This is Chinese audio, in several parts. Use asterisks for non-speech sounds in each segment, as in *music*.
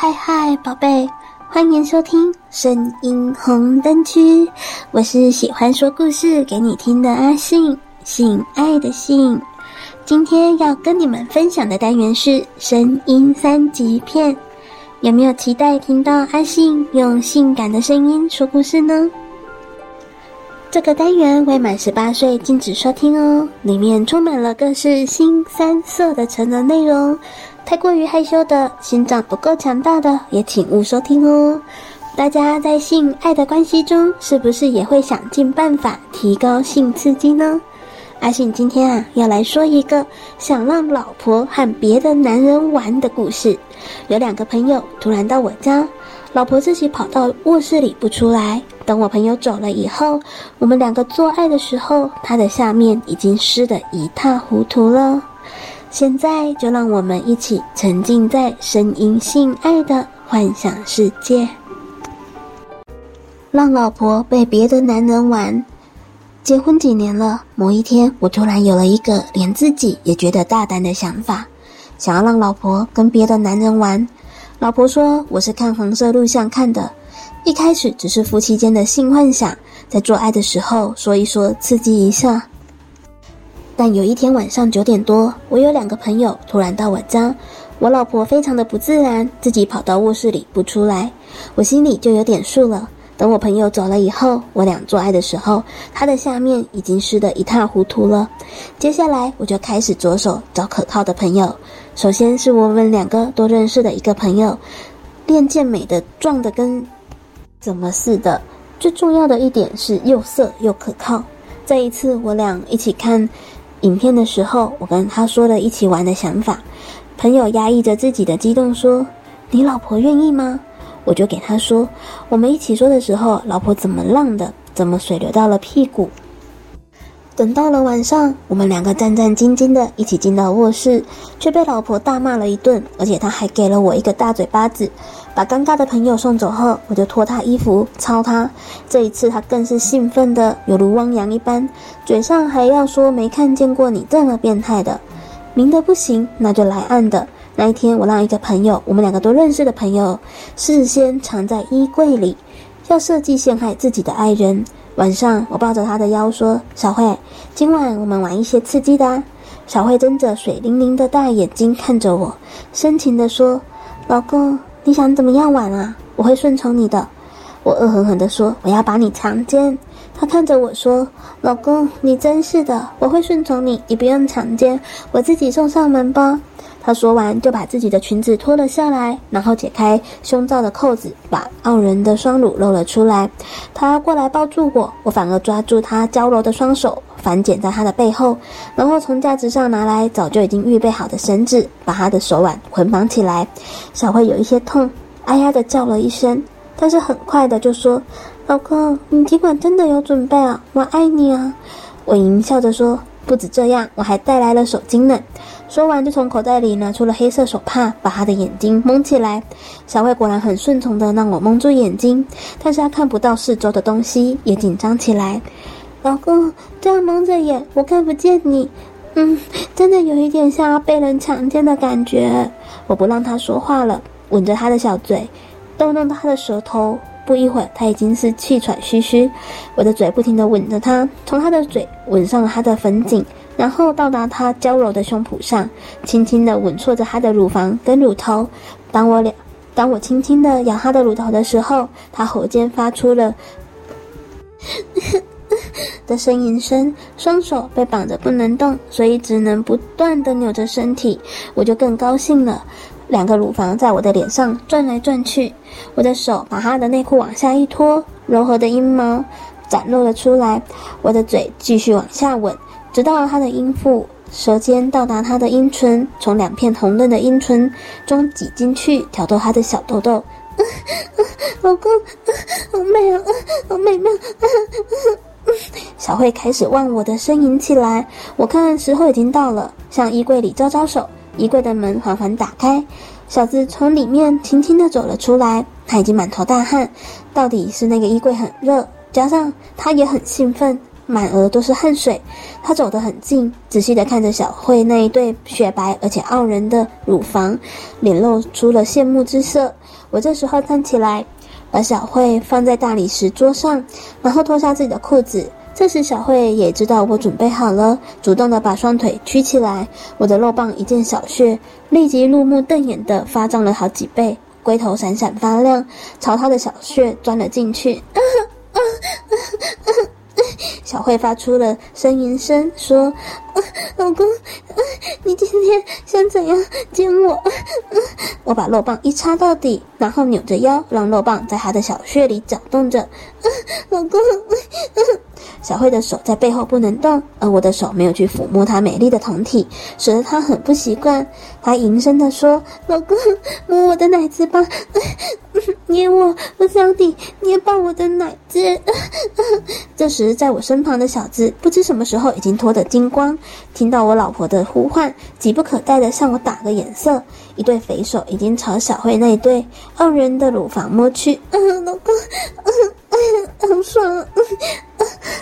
嗨嗨，宝贝，欢迎收听声音红灯区。我是喜欢说故事给你听的阿信，性爱的性。今天要跟你们分享的单元是声音三级片。有没有期待听到阿信用性感的声音说故事呢？这个单元未满十八岁禁止收听哦，里面充满了各式新三色的成人内容。太过于害羞的，心脏不够强大的，也请勿收听哦。大家在性爱的关系中，是不是也会想尽办法提高性刺激呢？阿信今天啊，要来说一个想让老婆和别的男人玩的故事。有两个朋友突然到我家，老婆自己跑到卧室里不出来。等我朋友走了以后，我们两个做爱的时候，他的下面已经湿得一塌糊涂了。现在就让我们一起沉浸在声音性爱的幻想世界，让老婆被别的男人玩。结婚几年了，某一天我突然有了一个连自己也觉得大胆的想法，想要让老婆跟别的男人玩。老婆说我是看黄色录像看的，一开始只是夫妻间的性幻想，在做爱的时候说一说，刺激一下。但有一天晚上九点多，我有两个朋友突然到我家，我老婆非常的不自然，自己跑到卧室里不出来，我心里就有点数了。等我朋友走了以后，我俩做爱的时候，她的下面已经湿得一塌糊涂了。接下来我就开始着手找可靠的朋友，首先是我们两个都认识的一个朋友，练健美的，壮得跟怎么似的，最重要的一点是又色又可靠。这一次我俩一起看。影片的时候，我跟他说了一起玩的想法。朋友压抑着自己的激动说：“你老婆愿意吗？”我就给他说：“我们一起说的时候，老婆怎么浪的，怎么水流到了屁股。”等到了晚上，我们两个战战兢兢的一起进到卧室，却被老婆大骂了一顿，而且她还给了我一个大嘴巴子。把尴尬的朋友送走后，我就脱他衣服，操他。这一次他更是兴奋的，犹如汪洋一般，嘴上还要说没看见过你这么变态的。明的不行，那就来暗的。那一天，我让一个朋友，我们两个都认识的朋友，事先藏在衣柜里，要设计陷害自己的爱人。晚上，我抱着他的腰说：“小慧，今晚我们玩一些刺激的啊。”小慧睁着水灵灵的大眼睛看着我，深情地说：“老公。”你想怎么样玩啊？我会顺从你的。我恶狠狠地说：“我要把你强奸。”他看着我说：“老公，你真是的，我会顺从你，你不用强奸，我自己送上门吧。”他说完就把自己的裙子脱了下来，然后解开胸罩的扣子，把傲人的双乳露了出来。他过来抱住我，我反而抓住他娇柔的双手，反剪在他的背后，然后从架子上拿来早就已经预备好的绳子，把他的手腕捆绑起来。小慧有一些痛，哎呀的叫了一声，但是很快的就说：“老公，你尽管真的有准备啊，我爱你啊。”我淫笑着说：“不止这样，我还带来了手巾呢。”说完，就从口袋里拿出了黑色手帕，把他的眼睛蒙起来。小慧果然很顺从的让我蒙住眼睛，但是她看不到四周的东西，也紧张起来。老公，这样蒙着眼，我看不见你。嗯，真的有一点像要被人强奸的感觉。我不让他说话了，吻着他的小嘴，逗弄他的舌头。不一会儿，他已经是气喘吁吁。我的嘴不停地吻着他，从他的嘴吻上了他的粉颈。然后到达他娇柔的胸脯上，轻轻地吻戳着他的乳房跟乳头。当我俩，当我轻轻地咬他的乳头的时候，他喉间发出了 *laughs* 的呻吟声。双手被绑着不能动，所以只能不断地扭着身体。我就更高兴了。两个乳房在我的脸上转来转去，我的手把他的内裤往下一拖，柔和的阴毛展露了出来。我的嘴继续往下吻。直到他的阴腹，舌尖到达他的阴唇，从两片红润的阴唇中挤进去，挑逗他的小豆豆。老公，好美啊，好美妙！小慧开始忘我的呻吟起来。我看时候已经到了，向衣柜里招招手。衣柜的门缓缓打开，小子从里面轻轻地走了出来。他已经满头大汗，到底是那个衣柜很热，加上他也很兴奋。满额都是汗水。他走得很近，仔细地看着小慧那一对雪白而且傲人的乳房，脸露出了羡慕之色。我这时候站起来，把小慧放在大理石桌上，然后脱下自己的裤子。这时，小慧也知道我准备好了，主动的把双腿曲起来。我的肉棒一见小穴，立即怒目瞪眼的发胀了好几倍，龟头闪闪发亮，朝他的小穴钻了进去。*laughs* 小慧发出了呻吟声，说：“啊，老公，啊，你今天想怎样奸我？”啊，我把肉棒一插到底，然后扭着腰，让肉棒在他的小穴里搅动着。啊，老公。小慧的手在背后不能动，而我的手没有去抚摸她美丽的胴体，使得她很不习惯。她吟声地说：“老公，摸我的奶子吧，*laughs* 捏我，我想你捏爆我的奶子。*laughs* ”这时，在我身旁的小子不知什么时候已经脱得精光，听到我老婆的呼唤，急不可待地向我打个眼色，一对肥手已经朝小慧那一对傲人的乳房摸去。嗯，*laughs* 老公，嗯。好爽！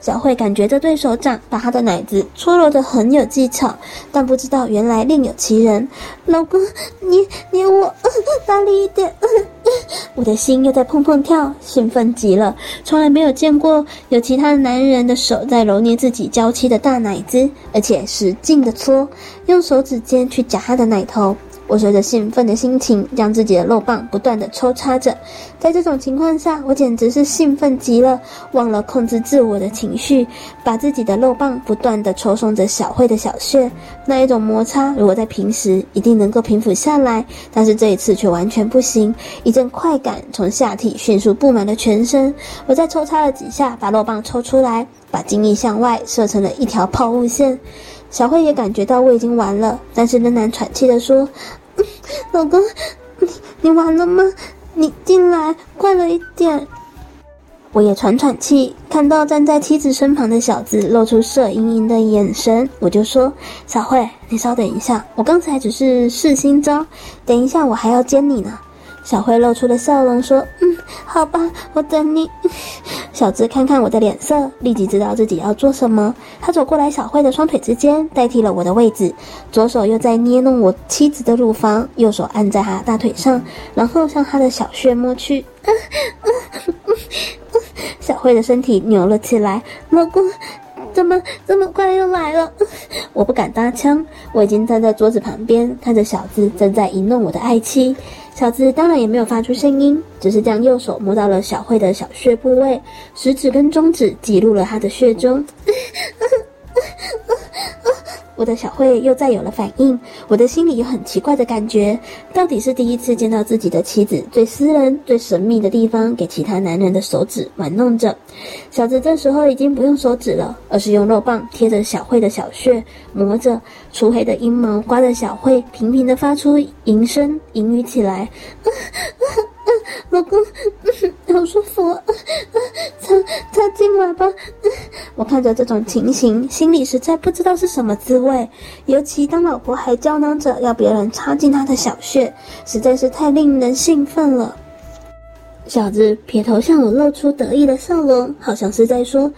小慧感觉这对手掌把她的奶子搓揉得很有技巧，但不知道原来另有其人。老公，捏捏我，大力一点！我的心又在砰砰跳，兴奋极了。从来没有见过有其他男人的手在揉捏自己娇妻的大奶子，而且使劲的搓，用手指尖去夹她的奶头。我随着兴奋的心情，将自己的肉棒不断地抽插着。在这种情况下，我简直是兴奋极了，忘了控制自我的情绪，把自己的肉棒不断地抽送着小慧的小穴。那一种摩擦，如果在平时一定能够平复下来，但是这一次却完全不行。一阵快感从下体迅速布满了全身。我再抽插了几下，把肉棒抽出来，把精液向外射成了一条抛物线。小慧也感觉到我已经完了，但是仍然喘气地说。*laughs* 老公，你 *laughs* 你完了吗？你进来快了一点。我也喘喘气，看到站在妻子身旁的小子露出色盈盈的眼神，我就说：“小慧，你稍等一下，我刚才只是试新招，等一下我还要接你呢。”小慧露出了笑容，说：“嗯，好吧，我等你。”小智看看我的脸色，立即知道自己要做什么。他走过来，小慧的双腿之间，代替了我的位置，左手又在捏弄我妻子的乳房，右手按在她大腿上，然后向她的小穴摸去。小慧的身体扭了起来，老公，怎么这么快又来了？*laughs* 我不敢搭腔，我已经站在桌子旁边，看着小智正在淫弄我的爱妻。小子当然也没有发出声音，只是将右手摸到了小慧的小穴部位，食指跟中指挤入了她的穴中。*laughs* 我的小慧又再有了反应，我的心里有很奇怪的感觉，到底是第一次见到自己的妻子最私人、最神秘的地方给其他男人的手指玩弄着。小子这时候已经不用手指了，而是用肉棒贴着小慧的小穴磨着，粗黑的阴毛刮着小慧，频频地发出淫声，淫语起来。老公，好舒服，插插进来吧。我看着这种情形，心里实在不知道是什么滋味。尤其当老婆还娇囊着要别人插进她的小穴，实在是太令人兴奋了。小子撇头向我露出得意的笑容，好像是在说：“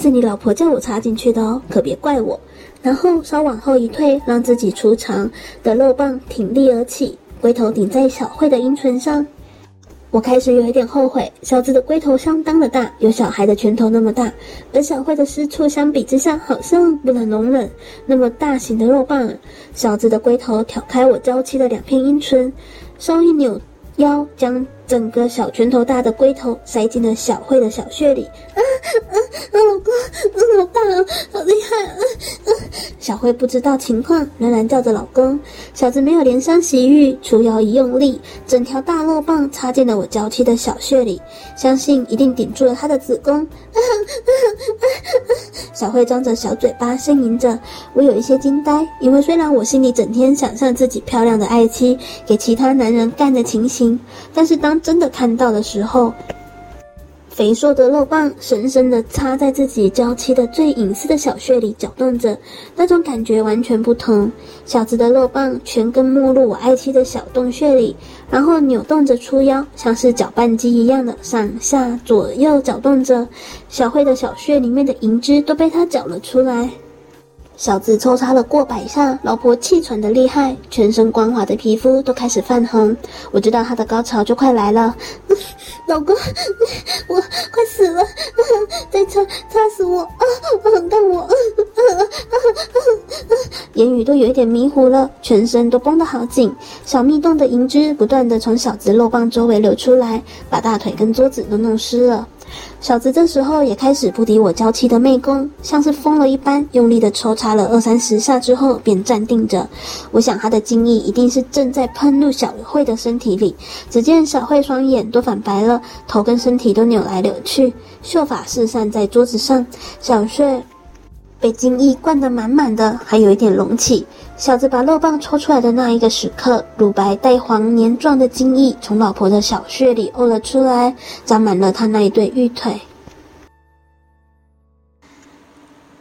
是你老婆叫我插进去的哦，可别怪我。”然后稍往后一退，让自己粗长的肉棒挺立而起，龟头顶在小慧的阴唇上。我开始有一点后悔，小子的龟头相当的大，有小孩的拳头那么大，而小慧的私处相比之下好像不能容忍那么大型的肉棒。小子的龟头挑开我娇妻的两片阴唇，稍一扭腰将。整个小拳头大的龟头塞进了小慧的小穴里，啊啊啊！老公，好大啊，好厉害啊！啊！小慧不知道情况，仍然叫着老公。小子没有怜香惜玉，除腰一用力，整条大肉棒插进了我娇妻的小穴里，相信一定顶住了她的子宫。啊啊啊啊！小慧张着小嘴巴呻吟着，我有一些惊呆，因为虽然我心里整天想象自己漂亮的爱妻给其他男人干的情形，但是当真的看到的时候，肥硕的肉棒深深地插在自己娇妻的最隐私的小穴里搅动着，那种感觉完全不同。小子的肉棒全根没入我爱妻的小洞穴里，然后扭动着出腰，像是搅拌机一样的上下左右搅动着。小慧的小穴里面的银汁都被他搅了出来。小子抽插了过百下，老婆气喘的厉害，全身光滑的皮肤都开始泛红。我知道他的高潮就快来了，*laughs* 老公，*laughs* 我快死了，再插插死我啊！*laughs* 干我，言语都有一点迷糊了，全身都绷得好紧，小蜜洞的银汁不断的从小子肉棒周围流出来，把大腿跟桌子都弄湿了。小子这时候也开始不敌我娇妻的媚功，像是疯了一般，用力的抽插了二三十下之后，便站定着。我想他的精液一定是正在喷入小慧的身体里。只见小慧双眼都反白了，头跟身体都扭来扭去，秀发四散在桌子上，小穴。被精液灌得满满的，还有一点隆起。小子把肉棒抽出来的那一个时刻，乳白带黄黏状的精液从老婆的小穴里呕了出来，沾满了她那一对玉腿。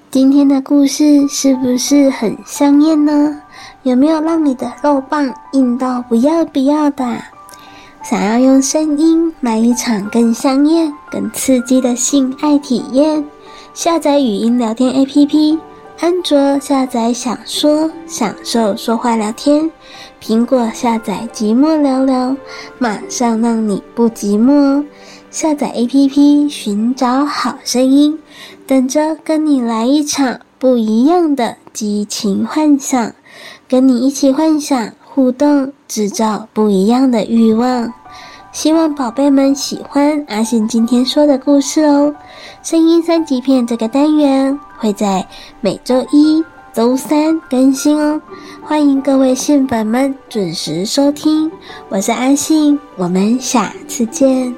今天的故事是不是很香艳呢？有没有让你的肉棒硬到不要不要的？想要用声音来一场更香艳、更刺激的性爱体验？下载语音聊天 APP，安卓下载想说享受说话聊天，苹果下载寂寞聊聊，马上让你不寂寞哦！下载 APP，寻找好声音，等着跟你来一场不一样的激情幻想，跟你一起幻想互动，制造不一样的欲望。希望宝贝们喜欢阿信今天说的故事哦。声音三级片这个单元会在每周一、周三更新哦，欢迎各位信粉们准时收听。我是阿信，我们下次见。